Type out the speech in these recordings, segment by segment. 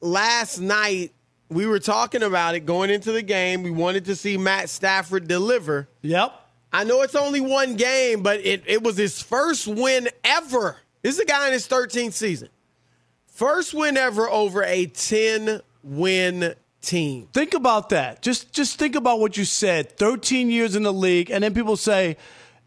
Last night, we were talking about it going into the game. We wanted to see Matt Stafford deliver. Yep. I know it's only one game, but it, it was his first win ever. This is a guy in his 13th season. First win ever over a 10 win team. Think about that. Just just think about what you said. 13 years in the league, and then people say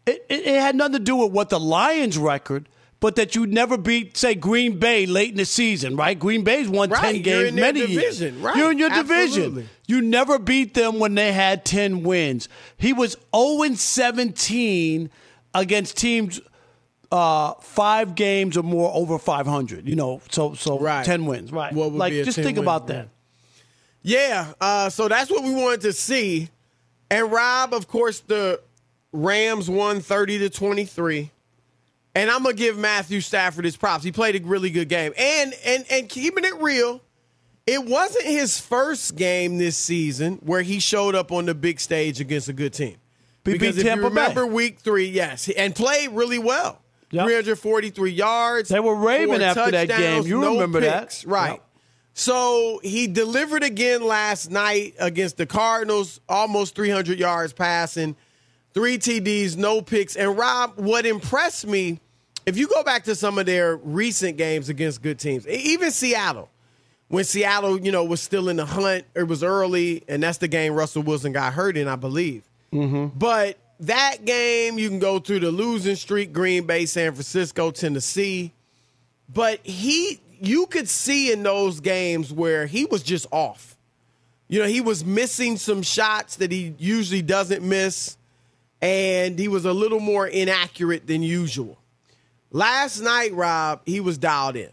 it, it, it had nothing to do with what the Lions record, but that you never beat, say, Green Bay late in the season, right? Green Bay's won Right, 10 you're games many division, years. right, You're in your absolutely. division. You never beat them when they had 10 wins. He was 0 17 against teams uh, five games or more over 500. You know, so so Right. 10 wins, right? What would like, just 10 think win, about that. Yeah, uh, so that's what we wanted to see. And Rob, of course, the Rams won 30 to 23. And I'm gonna give Matthew Stafford his props. He played a really good game. And and and keeping it real, it wasn't his first game this season where he showed up on the big stage against a good team. Because if Tampa you Bay. remember week three, yes, and played really well. Yep. 343 yards. They were raving after that game. You no remember that. Right. Yep. So he delivered again last night against the Cardinals, almost 300 yards passing, three TDs, no picks. And Rob, what impressed me, if you go back to some of their recent games against good teams, even Seattle, when Seattle, you know, was still in the hunt, it was early, and that's the game Russell Wilson got hurt in, I believe. Mm-hmm. But that game, you can go through the losing streak, Green Bay, San Francisco, Tennessee. But he, you could see in those games where he was just off. You know, he was missing some shots that he usually doesn't miss, and he was a little more inaccurate than usual. Last night, Rob, he was dialed in.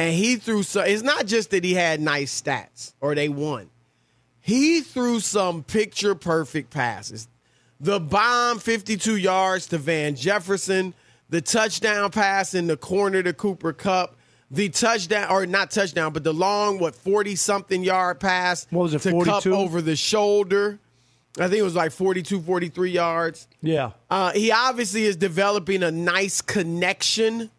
And he threw so it's not just that he had nice stats or they won. He threw some picture perfect passes. The bomb 52 yards to Van Jefferson, the touchdown pass in the corner to Cooper Kupp, the touchdown or not touchdown, but the long what 40 something yard pass What was it, to Kupp over the shoulder. I think it was like 42 43 yards. Yeah. Uh, he obviously is developing a nice connection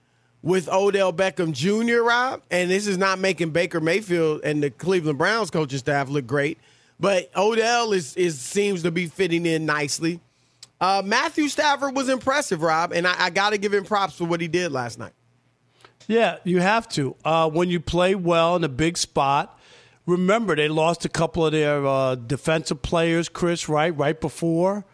with Odell Beckham Jr., Rob. And this is not making Baker Mayfield and the Cleveland Browns coaching staff look great. But Odell is, is seems to be fitting in nicely. Uh, Matthew Stafford was impressive, Rob, and I, I got to give him props for what he did last night. Yeah, you have to. Uh, when you play well in a big spot, remember they lost a couple of their uh, defensive players, Chris, right? Right before.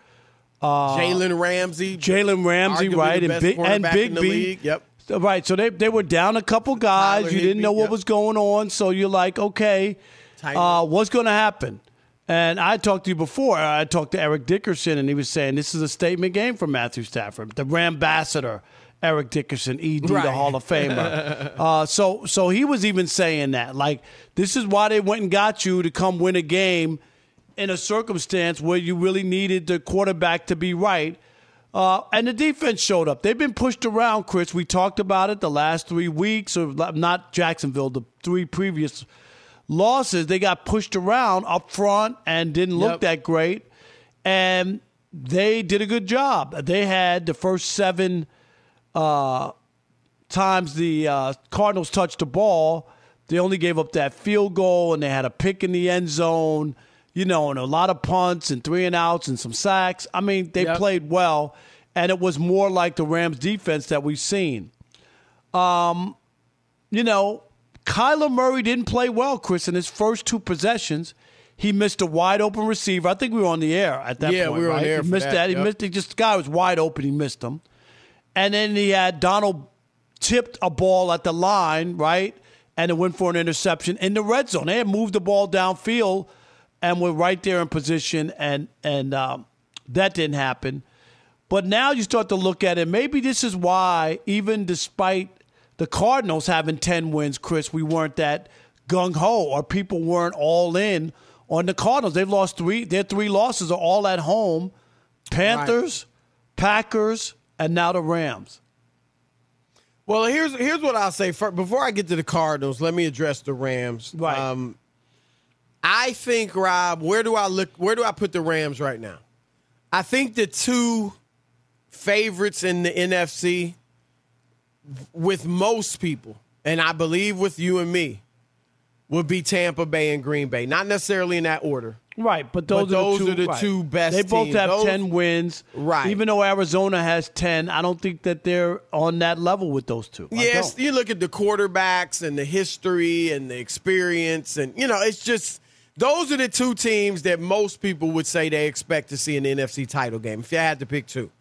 Jalen Ramsey. Jalen Ramsey, right? And Big, and Big B. league. Yep. Right. So they, they were down a couple guys. Tyler you didn't know what yep. was going on. So you're like, okay, uh, what's going to happen? And I talked to you before. I talked to Eric Dickerson, and he was saying this is a statement game for Matthew Stafford, the Rambassador, Eric Dickerson, ED, Right. the Hall of Famer. uh, so, so he was even saying that, like, this is why they went and got you to come win a game in a circumstance where you really needed the quarterback to be right. Uh, and the defense showed up. They've been pushed around, Chris. We talked about it the last three weeks, or not Jacksonville, the three previous losses. They got pushed around up front and didn't look Yep. that great. And they did a good job. They had the first seven uh, times the uh, Cardinals touched the ball, they only gave up that field goal, and they had a pick in the end zone. You know, and a lot of punts and three and outs and some sacks. I mean, they Yep. played well, and it was more like the Rams defense that we've seen. Um, you know, Kyler Murray didn't play well, Chris, in his first two possessions. He missed a wide open receiver. I think we were on the air at that Yeah, point. Yeah, we were on the air He for missed that, that. He yep. missed. He just the guy was wide open. He missed him. And then he had Donald tipped a ball at the line, right? And it went for an interception in the red zone. They had moved the ball downfield and were right there in position, and and um, that didn't happen. But now you start to look at it. Maybe this is why, even despite the Cardinals having ten wins, Chris, we weren't that gung ho or people weren't all in on the Cardinals. They've lost three. Their three losses are all at home: Panthers, Packers, and now the Rams. Well, here's here's what I'll say. For, before I get to the Cardinals, let me address the Rams. Right. Um, I think Rob, where do I look? Where do I put the Rams right now? I think the two favorites in the NFC with most people, and I believe with you and me, would be Tampa Bay and Green Bay. Not necessarily in that order. Right, but those, But are, those the two, are the right. two best They both teams. have Those- ten wins. Right. Even though Arizona has ten, I don't think that they're on that level with those two. Yes, you look at the quarterbacks and the history and the experience, and you know, it's just those are the two teams that most people would say they expect to see in the NFC title game. If you had to pick two,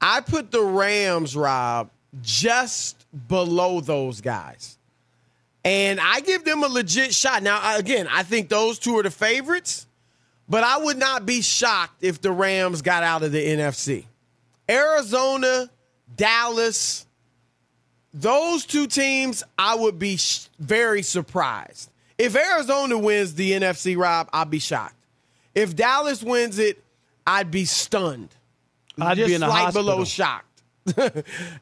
I put the Rams, Rob, just below those guys, and I give them a legit shot. Now, again, I think those two are the favorites, but I would not be shocked if the Rams got out of the NFC. Arizona, Dallas those two teams, I would be sh- very surprised. If Arizona wins the NFC, Rob, I'd be shocked. If Dallas wins it, I'd be stunned. I'd Just be in a hospital. below shocked.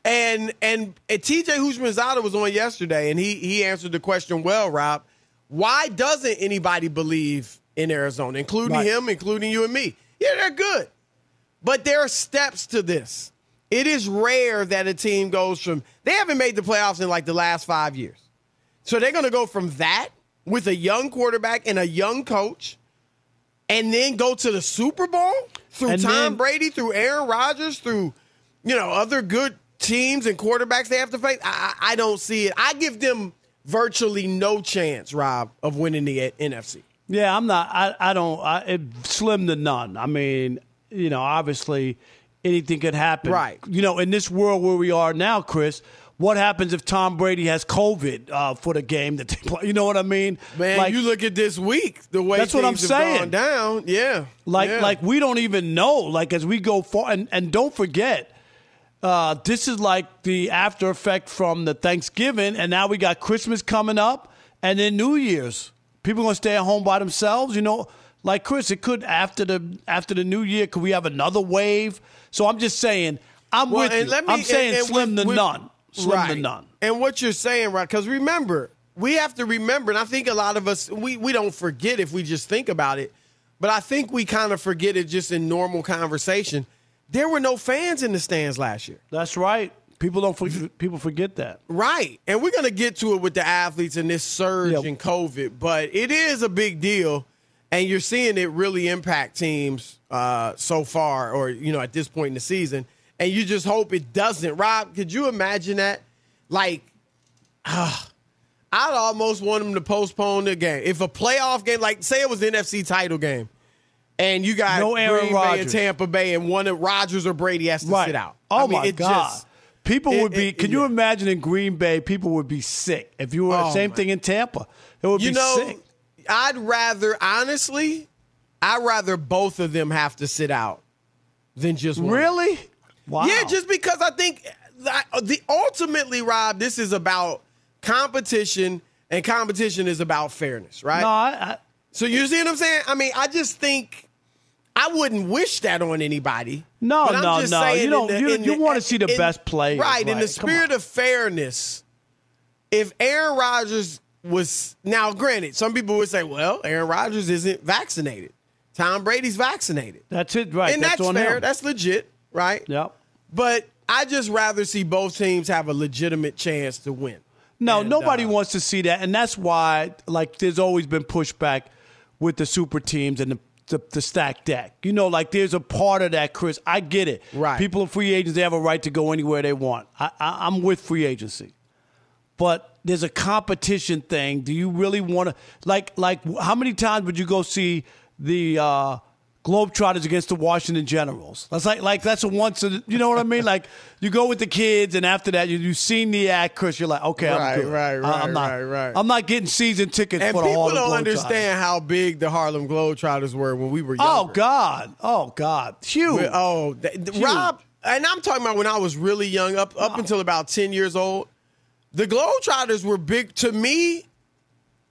and, and and TJ Houshmandzadeh was on yesterday, and he he answered the question well, Rob. Why doesn't anybody believe in Arizona, including Right. him, including you and me? Yeah, they're good. But there are steps to this. It is rare that a team goes from they haven't made the playoffs in like the last five years. So they're gonna go from that with a young quarterback and a young coach, and then go to the Super Bowl through And Tom then- Brady, through Aaron Rodgers, through you know other good teams and quarterbacks they have to face. I I don't see it. I give them virtually no chance, Rob, of winning the NFC. Yeah, I'm not. I, I don't. I, it, slim to none. I mean, you know, obviously anything could happen. Right. You know, in this world where we are now, Chris, what happens if Tom Brady has COVID uh, for the game that they play? You know what I mean? Man, like, you look at this week, the way That's what I'm saying. gone down. Yeah, like, yeah. like we don't even know. Like as we go far, and and don't forget. Uh, this is like the after effect from the Thanksgiving, and now we got Christmas coming up, and then New Year's. People gonna stay at home by themselves, you know. Like Chris, it could after the after the New Year. Could we have another wave? So I'm just saying, I'm Well, with you. let me- I'm saying and- and slim with- to with- none. Slim right. to none. And what you're saying, right? Because remember, we have to remember, and I think a lot of us we we don't forget if we just think about it, but I think we kind of forget it just in normal conversation. There were no fans in the stands last year. That's right. People don't. for- People forget that. Right. And we're going to get to it with the athletes and this surge Yeah. in COVID, but it is a big deal. And you're seeing it really impact teams uh, so far, or, you know, at this point in the season. And you just hope it doesn't. Rob, could you imagine that? Like, ah, I'd almost want them to postpone the game. If a playoff game, like, say it was the NFC title game, and you got No Aaron Green Bay and Tampa Bay, and one of Rodgers or Brady has to Right. sit out. Oh I mean, my it God. just- people it- would be. it- can you yeah. imagine in Green Bay? People would be sick if you were Oh, same my- thing in Tampa. It would you be know, sick. I'd rather honestly, I'd rather both of them have to sit out than just one. Really? Wow. Yeah, just because I think the ultimately, Rob, this is about competition, and competition is about fairness, right? no. I, I, So you see what I'm saying? I mean, I just think I wouldn't wish that on anybody. No, But I'm no, just no. saying You don't- the- you- you the- wanna see the in- best players, right? In the spirit of fairness, if Aaron Rodgers was now, granted, some people would say, "Well, Aaron Rodgers isn't vaccinated. Tom Brady's vaccinated, that's it. Right. and that's, that's, fair. him. That's legit, right? Yep. But I just rather see both teams have a legitimate chance to win. No, And, nobody uh, wants to see that, and that's why, like, there's always been pushback with the super teams and the, the the stack deck. You know, like there's a part of that, Chris. I get it. Right. People are free agents; they have a right to go anywhere they want. I, I, I'm with free agency, but there's a competition thing. Do you really want to like like how many times would you go see the uh, Globetrotters against the Washington Generals? That's like like that's a once. A, you know what I mean? Like you go with the kids, and after that, you you've seen the act, Chris. You're like, okay, Right, I'm good. right, right, I'm not, right, right. I'm not getting season tickets And for the people don't understand how big the Harlem Globetrotters were when we were oh, younger. Oh God! Oh God! Huge. Well, Oh, th- th- Rob, and I'm talking about when I was really young, up up until about ten years old. The Globetrotters were big to me.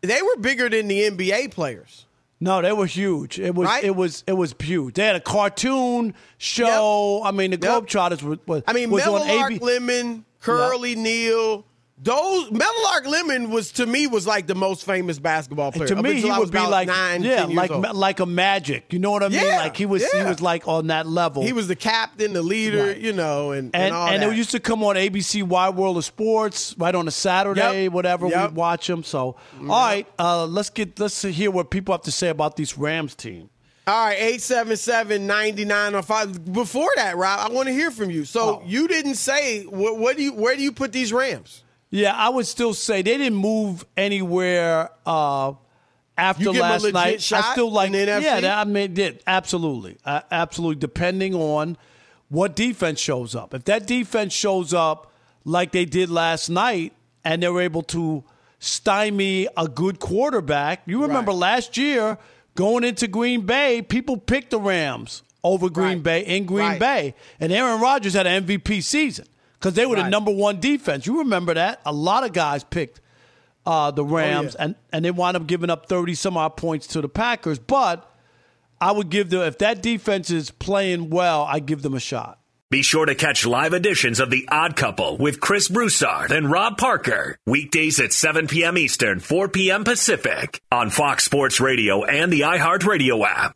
they were bigger than the NBA players. No, they were huge. It was Right? it was it was huge. They had a cartoon show. I mean, the Yep. Globetrotters was, was I mean, was on Meadowlark AB. Lemon, Curly Neal. Those Meadowlark Lemon was to me was like the most famous basketball player. to me, he would be like nine, yeah, like old. like a magic. You know what I mean? Yeah, like he was he was like on that level. He was the captain, the leader, Right. you know, and and, and all and it used to come on ABC Wide World of Sports right on a Saturday, Yep. whatever. Yep. We'd watch them. So, all right, uh, let's get let's hear what people have to say about this Rams team. All right, 877-9905. Before that, Rob, I want to hear from you. So Oh. you didn't say what, what do you where do you put these Rams? Yeah, I would still say they didn't move anywhere uh, after You give 'em a last night. I still like, in the NFC? yeah, that, I mean, did absolutely, uh, absolutely. Depending on what defense shows up, if that defense shows up like they did last night, and they were able to stymie a good quarterback, you remember Right. last year going into Green Bay, people picked the Rams over Green Right. Bay in Green Right. Bay, and Aaron Rodgers had an MVP season because they were the number one defense. You remember that? A lot of guys picked uh, the Rams, yeah. and, and they wound up giving up 30 some odd points to the Packers. But I would give them, if that defense is playing well, I give them a shot. Be sure to catch live editions of The Odd Couple with Chris Broussard and Rob Parker. Weekdays at 7 p.m. Eastern, 4 p.m. Pacific on Fox Sports Radio and the iHeartRadio app.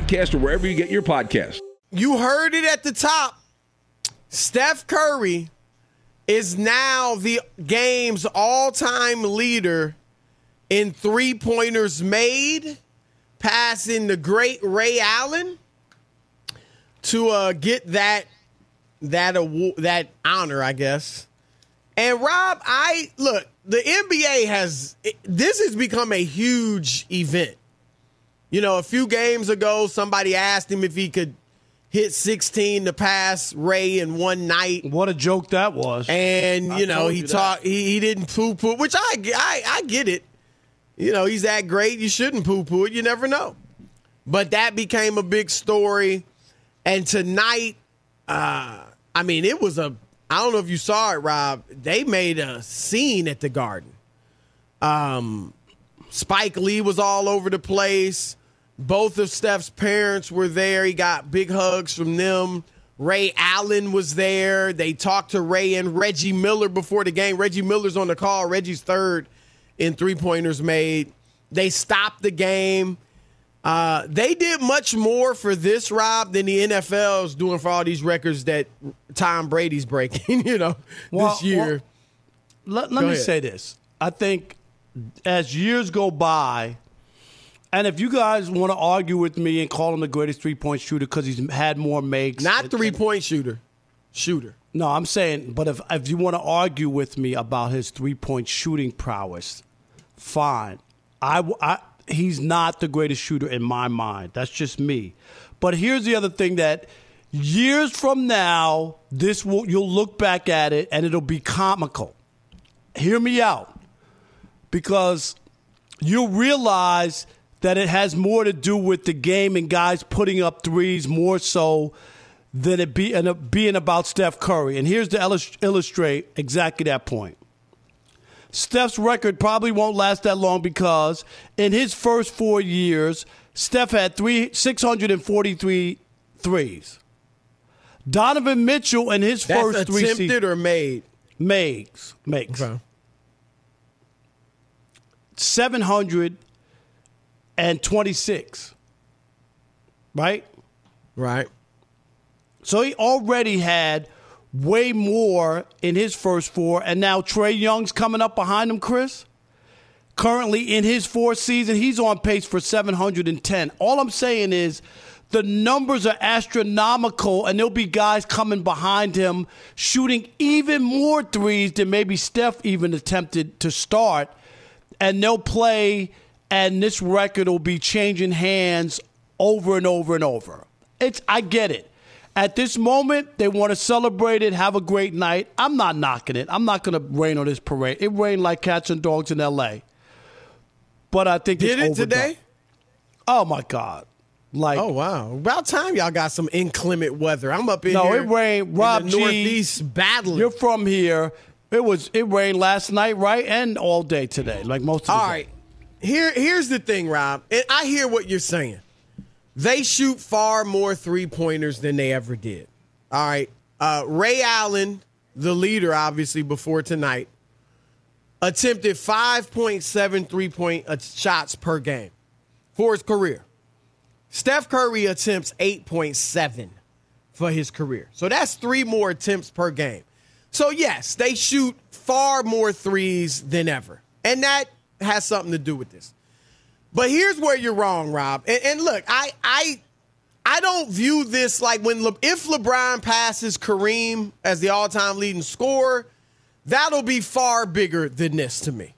or wherever you get your podcast. You heard it at the top. Steph Curry is now the game's all-time leader in three-pointers made, passing the great Ray Allen to uh, get that that award, that honor, I guess. And Rob, I look, the NBA has this has become a huge event. You know, a few games ago, somebody asked him if he could hit 16 to pass Ray in one night. What a joke that was. And, I you know, he talked, he, he didn't poo poo, which I, I, I get it. You know, he's that great. You shouldn't poo poo it. You never know. But that became a big story. And tonight, uh, I mean, it was a, I don't know if you saw it, Rob. They made a scene at the garden. Um, Spike Lee was all over the place. Both of Steph's parents were there. He got big hugs from them. Ray Allen was there. They talked to Ray and Reggie Miller before the game. Reggie Miller's on the call. Reggie's third in three pointers made. They stopped the game. Uh, they did much more for this, Rob, than the NFL is doing for all these records that Tom Brady's breaking, you know, Well, this year. let, let me ahead. say this. I think as years go by, and if you guys want to argue with me and call him the greatest three point shooter because he's had more makes, Not and- three point shooter, shooter. No, I'm saying, but if if you want to argue with me about his three point shooting prowess, fine. I, I- he's not the greatest shooter in my mind. That's just me. But here's the other thing that years from now, this will you'll look back at it and it'll be comical. Hear me out, because you'll realize that it has more to do with the game and guys putting up threes more so than it be, and it being about Steph Curry. And here's to illustrate exactly that point. Steph's record probably won't last that long because in his first four years, Steph had three, 643 threes. Donovan Mitchell in his That's first three attempted seasons or made. makes makes 726 right? Right. so he already had way more in his first four and now Trae Young's coming up behind him chris? Currently in his fourth season he's on pace for 710 all i'm saying is the numbers are astronomical and there'll be guys coming behind him shooting even more threes than maybe steph even attempted to start and they'll play, and this record will be changing hands over and over and over. It's I get it. At this moment, they want to celebrate it, have a great night. I'm not knocking it. I'm not going to rain on this parade. It rained like cats and dogs in L.A. But I think Did it's it overdone. today? Oh my God! Like Oh wow! About time y'all got some inclement weather. I'm up in No, it rained. in Rob the G, Northeast battling. You're from here. It was it rained last night, right, and all day today, like most of the All right. Here, here's the thing, Rob. And I hear what you're saying. They shoot far more three pointers than they ever did. All right. Uh, Ray Allen, the leader, obviously, before tonight, attempted 5.7 three point uh, shots per game for his career. Steph Curry attempts 8.7 for his career. So that's three more attempts per game. So, yes, they shoot far more threes than ever. And that has something to do with this. But here's where you're wrong, Rob. And, and look, I, I, I don't view this like when Le, if LeBron passes Kareem as the all-time leading scorer, that'll be far bigger than this to me.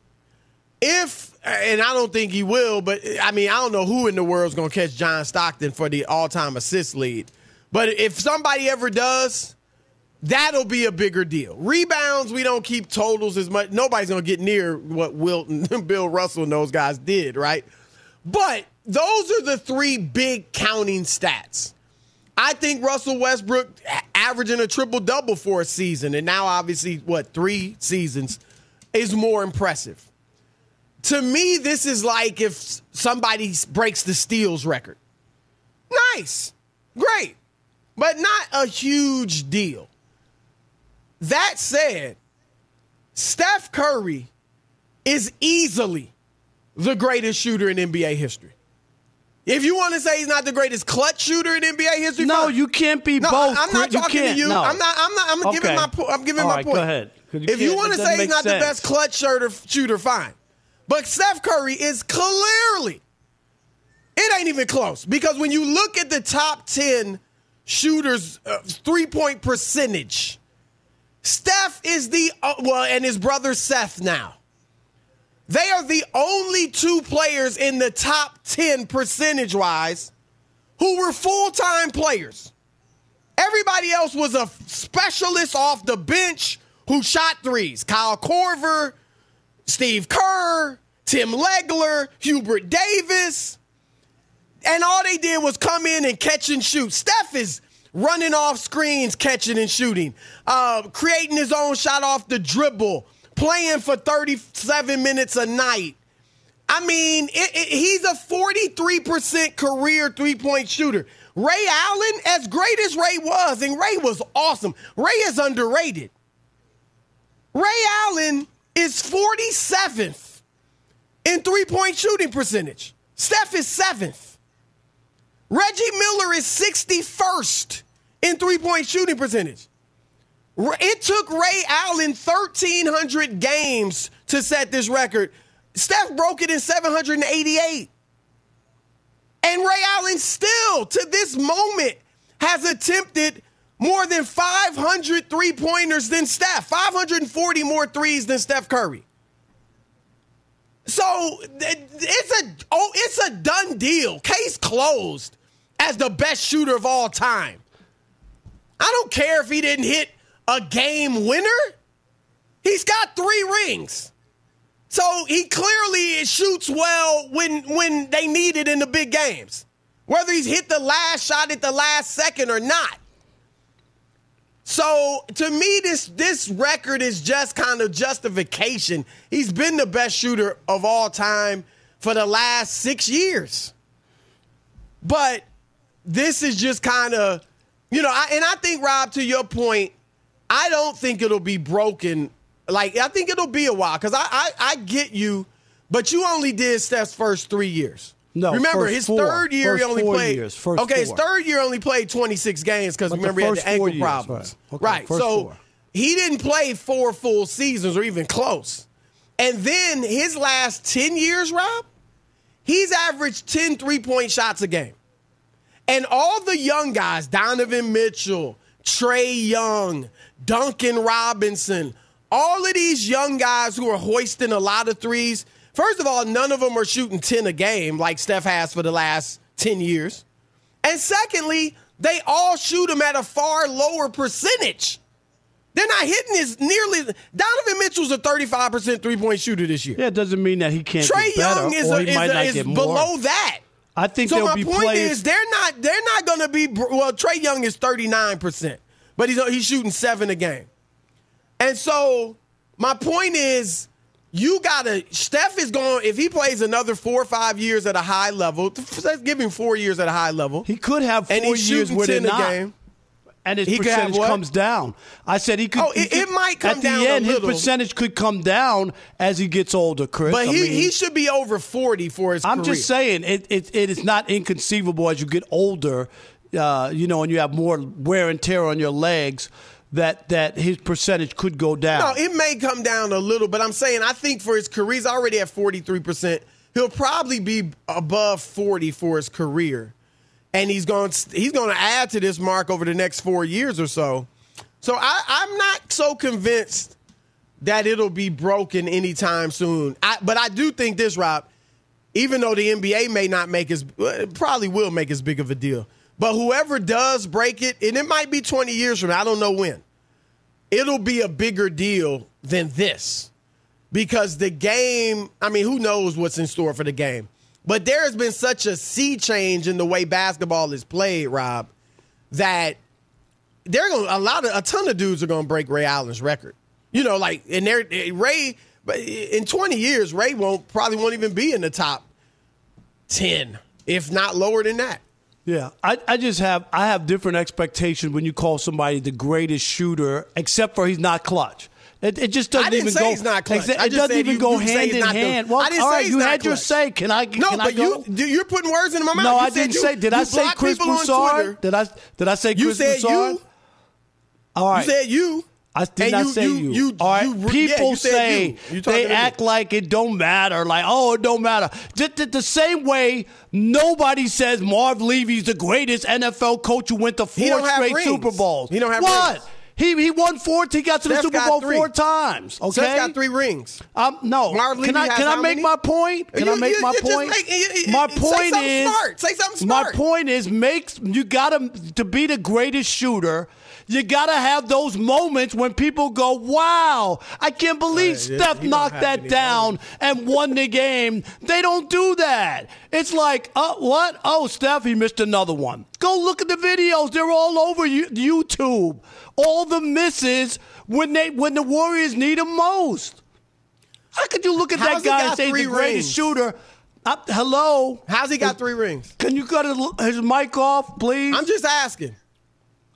If and I don't think he will, but I mean I don't know who in the world's going to catch John Stockton for the all-time assist lead. But if somebody ever does, that'll be a bigger deal. Rebounds, we don't keep totals as much. Nobody's going to get near what Wilton, Bill Russell, and those guys did, right? But those are the three big counting stats. I think Russell Westbrook averaging a triple double for a season, and now obviously, what, three seasons, is more impressive. To me, this is like if somebody breaks the steals record. Nice, great, but not a huge deal. That said, Steph Curry is easily the greatest shooter in NBA history. If you want to say he's not the greatest clutch shooter in NBA history, No, fine. you can't be No, both. I'm not. You talking to you. No. I'm not. I'm not. I'm giving my. po- I'm giving All my right, point. go ahead. you If you want to say he's not the best clutch shooter, shooter, fine. But Steph Curry is clearly. It ain't even close because when you look at the top ten shooters, uh, three point percentage, Steph is the uh, well, and his brother Seth now. They are the only two players in the top 10 percentage wise who were full time players. Everybody else was a specialist off the bench who shot threes. Kyle Korver, Steve Kerr, Tim Legler, Hubert Davis. And all they did was come in and catch and shoot. Steph is running off screens, catching and shooting, uh, creating his own shot off the dribble, playing for 37 minutes a night. I mean, it, it, he's a 43% career three point shooter. Ray Allen, as great as Ray was, and Ray was awesome, Ray is underrated. Ray Allen is 47th in three point shooting percentage. Steph is seventh. Reggie Miller is 61st in three point shooting percentage. It took Ray Allen 1,300 games to set this record. Steph broke it in 788. And Ray Allen still, to this moment, has attempted more than 500 three pointers than Steph, 540 more threes than Steph Curry. So it's a oh, it's a done deal. Case closed as the best shooter of all time. I don't care if he didn't hit a game winner. He's got three rings. So he clearly shoots well when when they need it in the big games. Whether he's hit the last shot at the last second or not. So to me, this this record is just kind of justification. He's been the best shooter of all time for the last six years. But this is just kind of, you know, I, and I think Rob, to your point, I don't think it'll be broken. Like I think it'll be a while because I, I I get you, but you only did Steph's first three years. No, remember his four. third year he only four played. years. Okay, his third year only played 26 games because remember he had the ankle years, problems. right. Okay, Right. So four. he didn't play four full seasons or even close. And then his last 10 years, Rob, he's averaged 10 three-point shots a game. And all the young guys, Donovan Mitchell, Trae Young, Duncan Robinson, all of these young guys who are hoisting a lot of threes, First of all, none of them are shooting 10 a game like Steph has for the last 10 years. And secondly, they all shoot them at a far lower percentage. They're not hitting as nearly. Donovan Mitchell's a 35% three point shooter this year. Yeah, it doesn't mean that he can't. Trae Young is, a, is, a, is below that. I think So my point players. is they're not they're not going to be well. Trae Young is 39 percent, but he's he's shooting seven a game, and so my point is you gotta Steph is going if he plays another four or five years at a high level. Let's give him four years at a high level, he could have four and he's years where they're 10 a not, game. And his He percentage comes down. I said he could. Oh, it- could- it might come at the down a end. His percentage could come down as he gets older, Chris. But I he, mean, he should be over 40 for his I'm career. just saying it, it. It is not inconceivable as you get older, uh, you know, and you have more wear and tear on your legs. That that his percentage could go down. No, it may come down a little, but I'm saying I think for his career, he's already at 43%. He'll probably be above 40 for his career. And he's going he's going to add to this mark over the next 4 years or so. So I, I'm not so convinced that it'll be broken anytime soon. I, but I do think this, Rob, even though the NBA may not make as uh, probably will make as big of a deal. But whoever does break it, and it might be 20 years from now, I don't know when it'll be a bigger deal than this because the game, I mean, who knows what's in store for the game? But there has been such a sea change in the way basketball is played, Rob, that they're going a lot of a ton of dudes are going to break Ray Allen's record. You know, like and they're eh, Ray but in 20 years Ray won't probably won't even be in the top 10, if not lower than that. Yeah, I, I just have I have different expectations when you call somebody the greatest shooter, except for he's not clutch. It, it just doesn't I didn't even say go. he's not clutch. It doesn't even you- go you hand in the- hand. Well, I didn't all say he's you had your say. Can I? No, can I but go? you you're putting words in my mouth. No, You I didn't say. Did I say Chris Broussard? Did I? Did I say You Chris said Broussard? you. All right. You said you. I did And not you- say you- you. you- All right. you- yeah, People you say they to me. act like it don't matter. Like, oh, it don't matter. Just the, the same way nobody says Marv Levy's the greatest NFL coach who went to four straight rings. Super Bowls. He don't have what? rings. He he won four. He got to the Steph's Super Bowl three. four times. Okay, Steph's got three rings. Um, no. Marv can I can I make many? my point? Can You- I make you- my you just point? make- you- you- my say point something is smart. Say something smart. My point is makes you gotta to be the greatest shooter. You gotta have those moments when people go, "Wow, I can't believe Right, Steph you don't knocked that any down and won the game." They don't do that. It's like, "Oh, what? Oh, Steph, he missed another one." Go look at the videos; they're all over YouTube. All the misses when they when the Warriors need him most. How could you look at How's that guy and say he's the greatest rings? shooter? Uh, hello, How's he got three rings? can you cut his, his mic off, please? I'm just asking.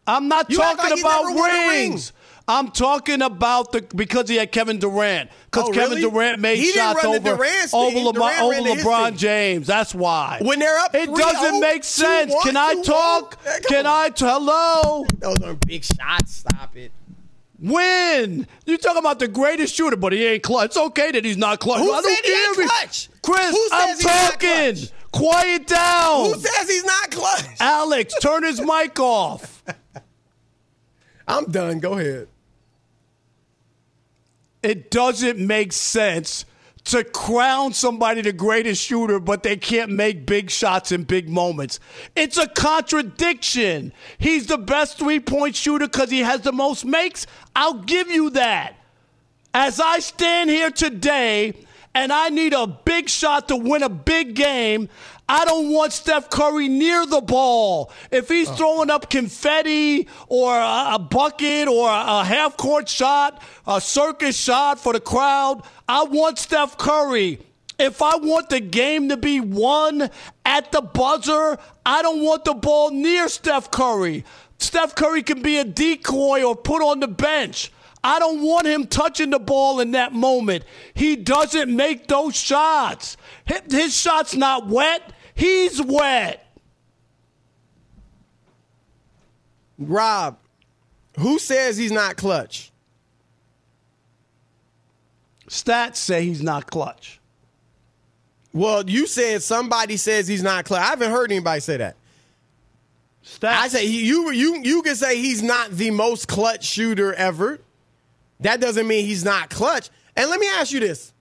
I'm not You talking like about never won a ring. rings. I'm talking about the because he had Kevin Durant. Because Oh, Kevin really? Durant made He shots over, over. LeBron, over ran to his LeBron. James. That's why. When they're up it doesn't oh, make sense. 2-1, Can I 2-1? talk? Can on. I? T- hello. Those are big shots. Stop it. Win. you're talking about the greatest shooter, but he ain't clutch. It's okay that he's not clutch. Who I don't said he ain't clutch? Chris, I'm says he's not talking. Quiet down. Who says he's not clutch? Alex, turn his mic off. I'm done. Go ahead. It doesn't make sense to crown somebody the greatest shooter, but they can't make big shots in big moments. It's a contradiction. He's the best three point shooter because he has the most makes. I'll give you that. As I stand here today and I need a big shot to win a big game, I don't want Steph Curry near the ball. If he's oh. throwing up confetti or a, a bucket or a, a half court shot, a circus shot for the crowd, I want Steph Curry. If I want the game to be won at the buzzer, I don't want the ball near Steph Curry. Steph Curry can be a decoy or put on the bench. I don't want him touching the ball in that moment. He doesn't make those shots. His, his shot's not wet. He's wet. Rob, who says he's not clutch? Stats say he's not clutch. Well, you said somebody says he's not clutch. I haven't heard anybody say that. Stats. I say he- you you you can say he's not the most clutch shooter ever. That doesn't mean he's not clutch. And let me ask you this: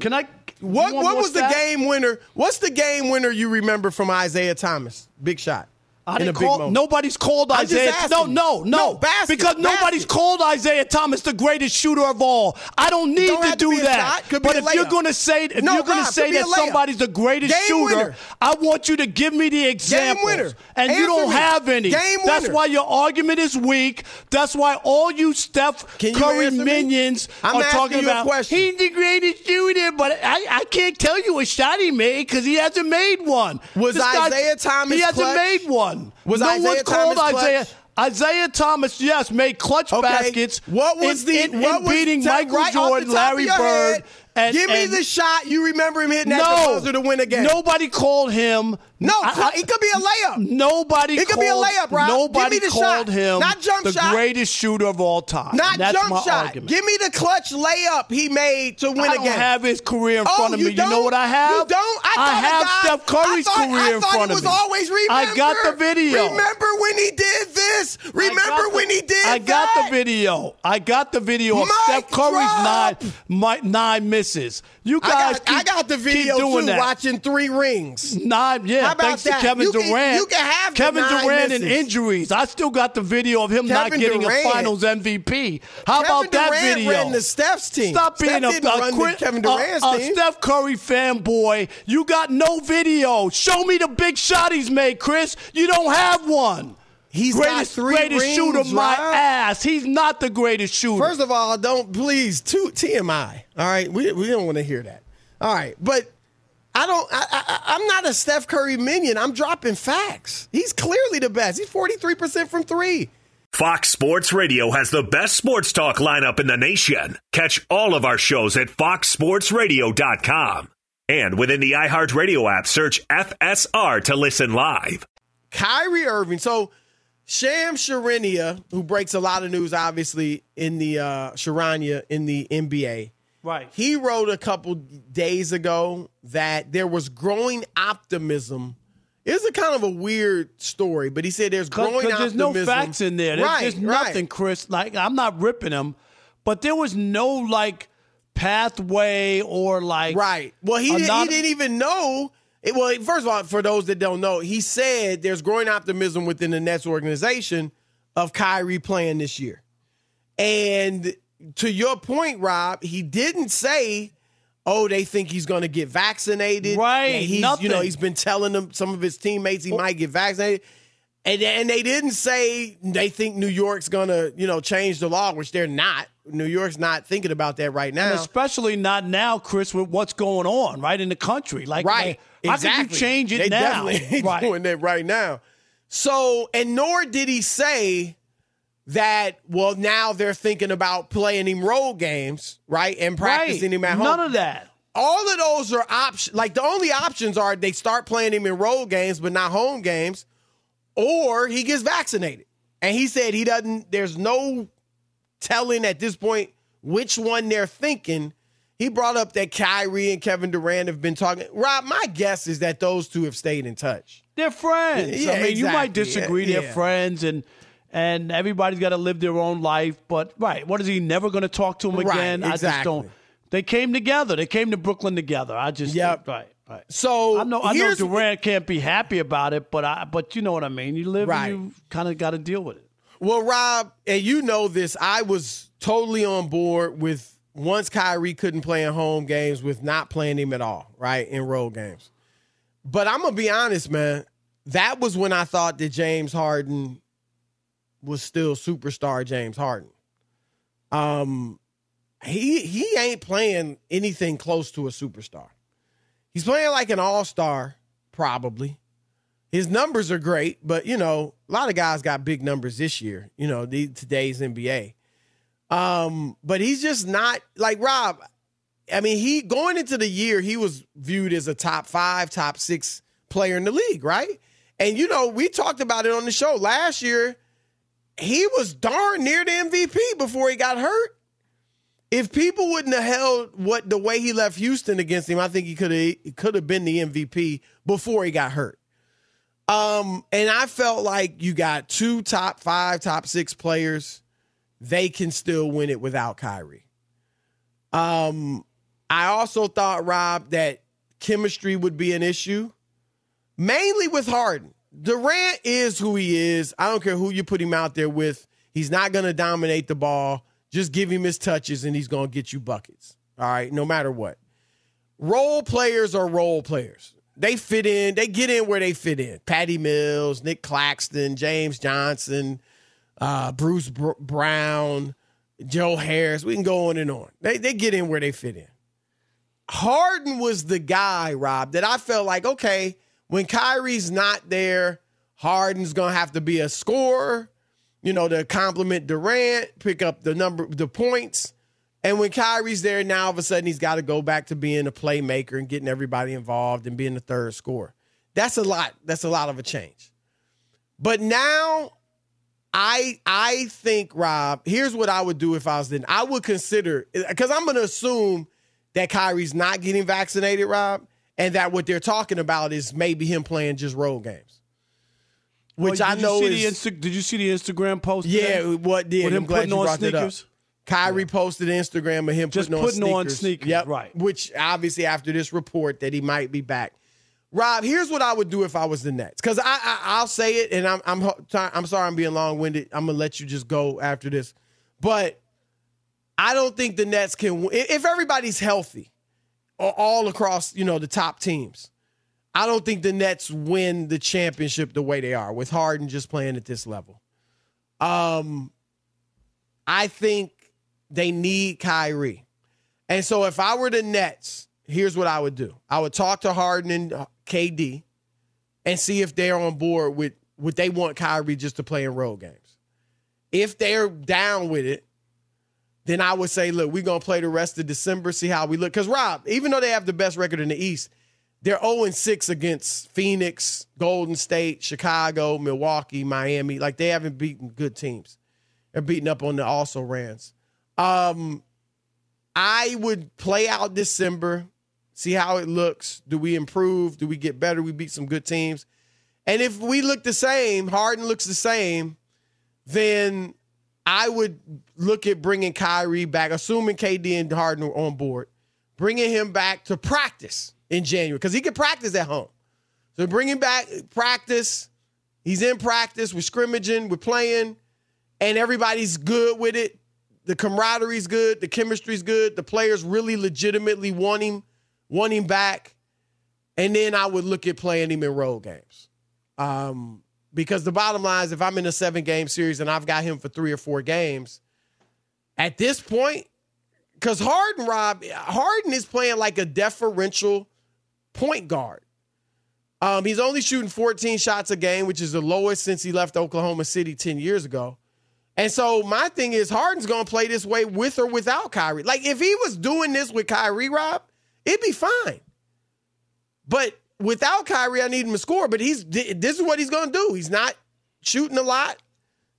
Can I? What what was the game winner? What's the game winner you remember from Isiah Thomas? Big shot. I didn't call, nobody's called Isiah. No, no, no. no basket, because basket. nobody's called Isiah Thomas the greatest shooter of all. I don't need don't to do to that. but if you're going to say if no, you're going to say that somebody's the greatest game shooter, winner. I want you to give me the example. And Answer you don't me. have any. Game That's winner. why your argument is weak. That's why all you Steph Can Curry minions I'm are talking about question. he's the greatest shooter, but I, I can't tell you a shot he made because he hasn't made one. Was This guy- Isiah Thomas He hasn't clutch? made one. Was no Isiah one's called Thomas clutch? Isiah. Isiah Thomas, yes, made clutch Okay. baskets. What was in, the in, what in was beating Michael right Jordan, the top of Larry Bird? head, And, Give me and- the shot you remember him hitting no, buzzer to win a game. Nobody called him. No, I- I- it could be a layup. Nobody. It could be a called- layup, Rob. Give Nobody me the called shot. him Not jump the shot. greatest shooter of all time. Not That's jump shot. argument. Give me the clutch layup he made to win I a don't have his career in Oh, front of you me. You know what I have? You don't? I, thought have guy- Steph Curry's I thought, career I in front it of was me. always remember. I got the video. Remember when he did this? Remember the- when he did this. I got that? the video. I got the video of Mic Steph Curry's nine, my, nine misses. You I guys, got, keep, I got the keep video doing too, that. watching three rings. Nine, yeah. How about thanks that? to Kevin You can- you can have Kevin Durant and injuries. I still got the video of him not getting Durant. a Finals MVP. How Kevin about that Durant video? ran the Steph's team. Stop Steph being a, a the Kevin a- Durant's a team. Steph Curry fanboy. You got no video. Show me the big shot he's made, Chris. You don't have one. He's greatest, greatest rings, shooter, my ass. He's not the greatest shooter. First of all, don't please two TMI. All right, we we don't want to hear that. All right, but I don't. I, I, I'm not a Steph Curry minion. I'm dropping facts. He's clearly the best. He's 43 percent from three. Fox Sports Radio has the best sports talk lineup in the nation. Catch all of our shows at foxsportsradio.com. And within the iHeartRadio app, search FSR to listen live. Kyrie Irving. So Shams Charania, who breaks a lot of news, obviously in the uh, Charania in the NBA. Right. He wrote a couple days ago that there was growing optimism. It's a kind of a weird story, but he said there's growing optimism. Because there's no facts in there. There's, right, there's right. nothing, Chris. Like I'm not ripping him, but there was no like pathway or like Right. Well, he, did, Another- he didn't even know. It, well, first of all, for those that don't know, he said there's growing optimism within the Nets organization of Kyrie playing this year. And to your point, Rob, he didn't say, "Oh, they think he's going to get vaccinated." Right, And he's, nothing. you know, he's been telling them some of his teammates he might get vaccinated. And, and they didn't say they think New York's going to, you know, change the law, which they're not. New York's not thinking about that right now. And especially not now, Chris, with what's going on right in the country. Like, Right. how exactly. can you change it they now? definitely right. doing that right now. So, and nor did he say that, well, now they're thinking about playing him road games, right? And practicing right. him at home. None of that. All of those are options. Like the only options are they start playing him in road games, but not home games, or he gets vaccinated. And he said he doesn't, there's no telling at this point which one they're thinking. He brought up that Kyrie and Kevin Durant have been talking. Rob, my guess is that those two have stayed in touch. They're friends. Yeah, I mean, you might disagree. Yeah, They're yeah. friends, and and everybody's got to live their own life. But right, what is he never going to talk to him Right, again? I just exactly. don't. They came together. They came to Brooklyn together. I just yeah. right, right. So I know. I know Durant can't be happy about it, but I. But you know what I mean. You live, Right. you kind of got to deal with it. Well, Rob, and you know this, I was totally on board with once Kyrie couldn't play in home games with not playing him at all, right, in road games. But I'm gonna be honest, man. That was when I thought that James Harden was still superstar James Harden. Um, he he ain't playing anything close to a superstar. He's playing like an all star, probably. His numbers are great, but you know, a lot of guys got big numbers this year. You know, the, today's NBA. Um, but he's just not like Rob. I mean, he going into the year, he was viewed as a top five, top six player in the league, right? And you know, we talked about it on the show last year. He was darn near the MVP before he got hurt. If people wouldn't have held what the way he left Houston against him, I think he could have could have been the MVP before he got hurt. Um, and I felt like you got two top five, top six players. They can still win it without Kyrie. Um, I also thought, Rob, that chemistry would be an issue, mainly with Harden. Durant is who he is. I don't care who you put him out there with. He's not going to dominate the ball. Just give him his touches and he's going to get you buckets. All right, no matter what. Role players are role players. They fit in, they get in where they fit in. Patty Mills, Nic Claxton, James Johnson, uh, Bruce Br- Brown, Joe Harris. We can go on and on. They, they get in where they fit in. Harden was the guy, Rob, that I felt like, okay, when Kyrie's not there, Harden's gonna have to be a scorer, you know, to complement Durant, pick up the number the points. And when Kyrie's there, now all of a sudden he's got to go back to being a playmaker and getting everybody involved and being the third scorer. That's a lot. That's a lot of a change. But now I I think, Rob, here's what I would do if I was then. I would consider because I'm gonna assume that Kyrie's not getting vaccinated, Rob, and that what they're talking about is maybe him playing just road games. Which Well, I know is Insta- did you see the Instagram post? yeah, today? what did with I'm him putting on brought that up. sneakers. Kyrie posted Instagram of him Just putting, putting on on sneakers. sneakers, Yep. right. Which obviously after this report that he might be back. Rob, here's what I would do if I was the Nets, because I, I I'll say it, and I'm I'm I'm sorry I'm being long winded. I'm gonna let you just go after this, but I don't think the Nets can. If everybody's healthy, all across you know the top teams, I don't think the Nets win the championship the way they are with Harden just playing at this level. Um, I think they need Kyrie. And so if I were the Nets, here's what I would do. I would talk to Harden and uh, KD and see if they're on board with would they want Kyrie just to play in road games. If they're down with it, then I would say, look, we're gonna play the rest of December, see how we look. Because Rob, even though they have the best record in the East, they're 0 6 against Phoenix, Golden State, Chicago, Milwaukee, Miami. Like they haven't beaten good teams. They're beating up on the also rans. Um, I would play out December, see how it looks. Do we improve? Do we get better? We beat some good teams. And if we look the same, Harden looks the same, then I would look at bringing Kyrie back, assuming KD and Harden are on board, bringing him back to practice in January because he can practice at home. So bring him back, practice. He's in practice. We're scrimmaging, we're playing, and everybody's good with it. The camaraderie's good, the chemistry's good. The players really legitimately want him, want him back. And then I would look at playing him in road games. Um, because the bottom line is if I'm in a seven game series and I've got him for three or four games, at this point, because Harden, Rob, Harden is playing like a deferential point guard. Um, he's only shooting 14 shots a game, which is the lowest since he left Oklahoma City 10 years ago. And so my thing is Harden's gonna play this way with or without Kyrie. Like if he was doing this with Kyrie, Rob, it'd be fine. But without Kyrie, I need him to score. But he's this is what he's gonna do. He's not shooting a lot,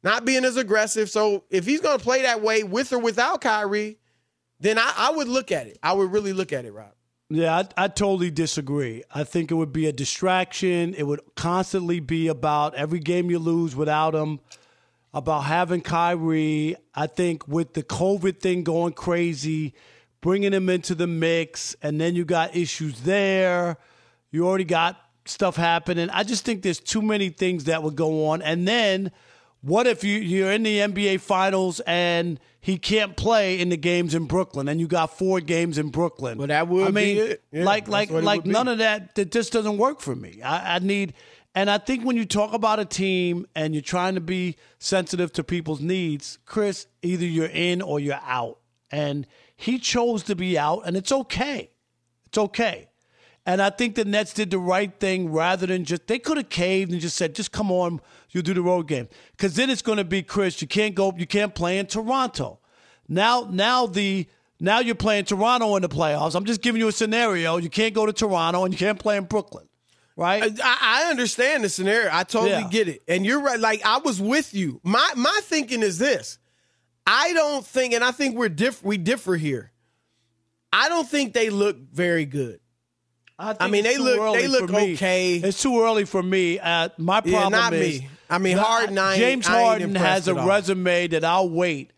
not being as aggressive. So if he's gonna play that way with or without Kyrie, then I, I would look at it. I would really look at it, Rob. Yeah, I, I totally disagree. I think it would be a distraction. It would constantly be about every game you lose without him, about having Kyrie. I think with the COVID thing going crazy, bringing him into the mix, and then you got issues there. You already got stuff happening. I just think there's too many things that would go on. And then what if you, you're in the NBA Finals and he can't play in the games in Brooklyn, and you got four games in Brooklyn? Well, that would I mean, be it. Yeah, like like like would be. none of that. That just doesn't work for me. I, I need, and I think when you talk about a team and you're trying to be sensitive to people's needs, Chris, either you're in or you're out, and he chose to be out, and it's okay. It's okay. And I think the Nets did the right thing rather than just, they could have caved and just said, just come on, you'll do the road game. Because then it's going to be, Chris, you can't go, you can't play in Toronto. Now, now the, now you're playing Toronto in the playoffs. I'm just giving you a scenario. You can't go to Toronto and you can't play in Brooklyn, right? I, I understand the scenario. I totally Yeah. get it. And you're right. Like I was with you. My my thinking is this. I don't think, and I think we're diff we differ here. I don't think they look very good. Think I mean, they look- they look for me. okay. It's too early for me. Uh, my Yeah, problem not is me. I mean, Harden, I James I Harden has a resume that I'll wait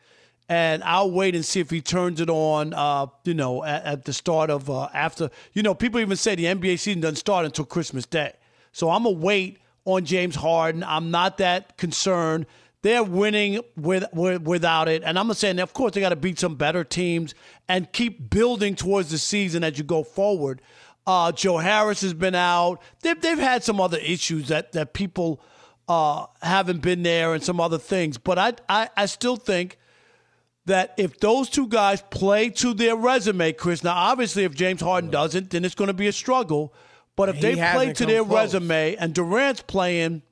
and I'll wait and see if he turns it on. Uh, you know, at, at the start of uh, after. You know, people even say the NBA season doesn't start until Christmas Day. So I'm gonna wait on James Harden. I'm not that concerned. They're winning with, with without it, and I'm not saying. Of course, they got to beat some better teams and keep building towards the season as you go forward. Uh, Joe Harris has been out. They've, they've had some other issues that that people uh, haven't been there and some other things, but I, I I still think that if those two guys play to their resume, Chris. Now, obviously, if James Harden doesn't, then it's going to be a struggle. But if He they play to their close. resume and Durant's playing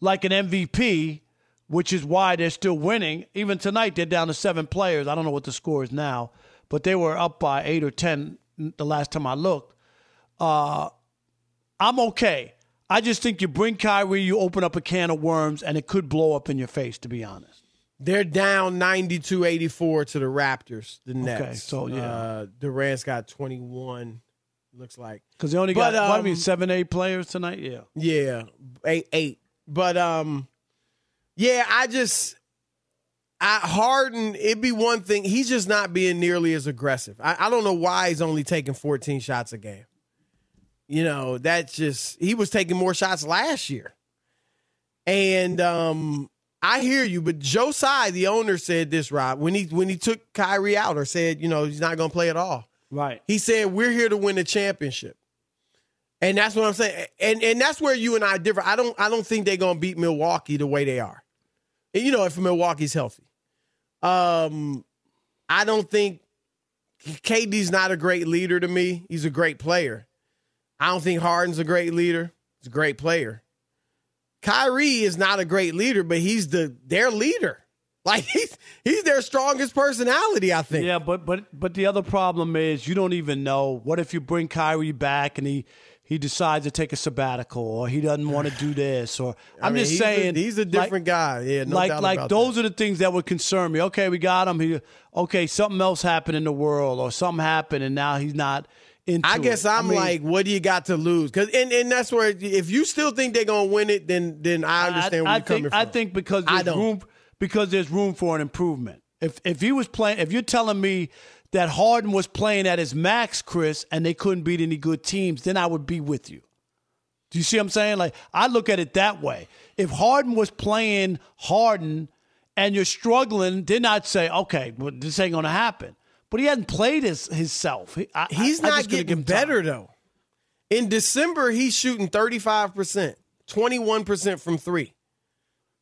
like an MVP, which is why they're still winning. Even tonight, they're down to seven players. I don't know what the score is now, but they were up by eight or ten the last time I looked. Uh, I'm okay. I just think you bring Kyrie, you open up a can of worms, and it could blow up in your face. To be honest. They're down 92-84 to the Raptors, the Nets. Okay, so, yeah. Uh, Durant's got 21, looks like. Because they only But, got what I mean um, seven, eight players tonight. Yeah. Yeah, eight, eight. But um, yeah, I just I Harden. It'd be one thing. He's just not being nearly as aggressive. I, I don't know why he's only taking 14 shots a game. You know, that's just he was taking more shots last year. And um, I hear you, but Joe Tsai, the owner, said this, Rob, when he when he took Kyrie out or said, you know, he's not gonna play at all. Right. He said, We're here to win a championship. And that's what I'm saying. And and that's where you and I differ. I don't I don't think they're gonna beat Milwaukee the way they are. And you know, if Milwaukee's healthy. Um I don't think KD's not a great leader to me. He's a great player. I don't think Harden's a great leader. He's a great player. Kyrie is not a great leader, but he's the their leader. Like he's he's their strongest personality, I think. Yeah, but but but the other problem is you don't even know. What if you bring Kyrie back and he he decides to take a sabbatical or he doesn't want to do this or I I'm mean, just he's a- saying he's a like- different guy. Yeah, no like doubt like those that. are the things that would concern me. Okay, we got him. He okay, something else happened in the world or something happened and now he's not. I guess it. I'm mean, like, what do you got to lose? Because and, and that's where if you still think they're gonna win it, then then I understand where I you're coming from. I think because I there's room because there's room for an improvement. If if he was playing, if you're telling me that Harden was playing at his max, Chris, and they couldn't beat any good teams, then I would be with you. Do you see what I'm saying? Like I look at it that way. If Harden was playing Harden and you're struggling, then I'd say, okay, well, this ain't gonna happen. But he hasn't played his himself. He, I, he's I, I not gotta getting him time. better though. In December, he's shooting 35 percent, 21 percent from three.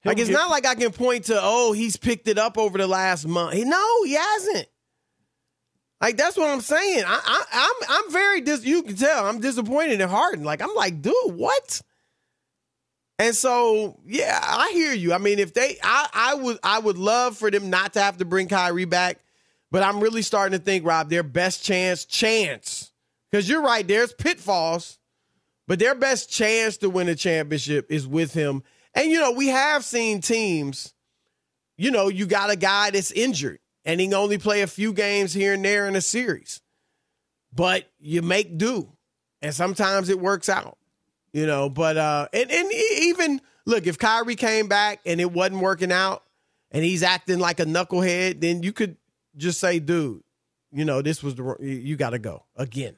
Like it's get- not like I can point to, oh, he's picked it up over the last month. No, he hasn't. Like that's what I'm saying. I, I, I'm I'm very dis. You can tell I'm disappointed in Harden. Like I'm like, dude, what? And so, yeah, I hear you. I mean, if they, I, I would, I would love for them not to have to bring Kyrie back, but I'm really starting to think, Rob, their best chance, chance, because you're right. There's pitfalls, but their best chance to win a championship is with him. And you know, we have seen teams. You know, you got a guy that's injured and he can only play a few games here and there in a series, but you make do, and sometimes it works out you know. But uh, and and even look, if Kyrie came back and it wasn't working out, and he's acting like a knucklehead, then you could just say, dude, you know, this was the you got to go again.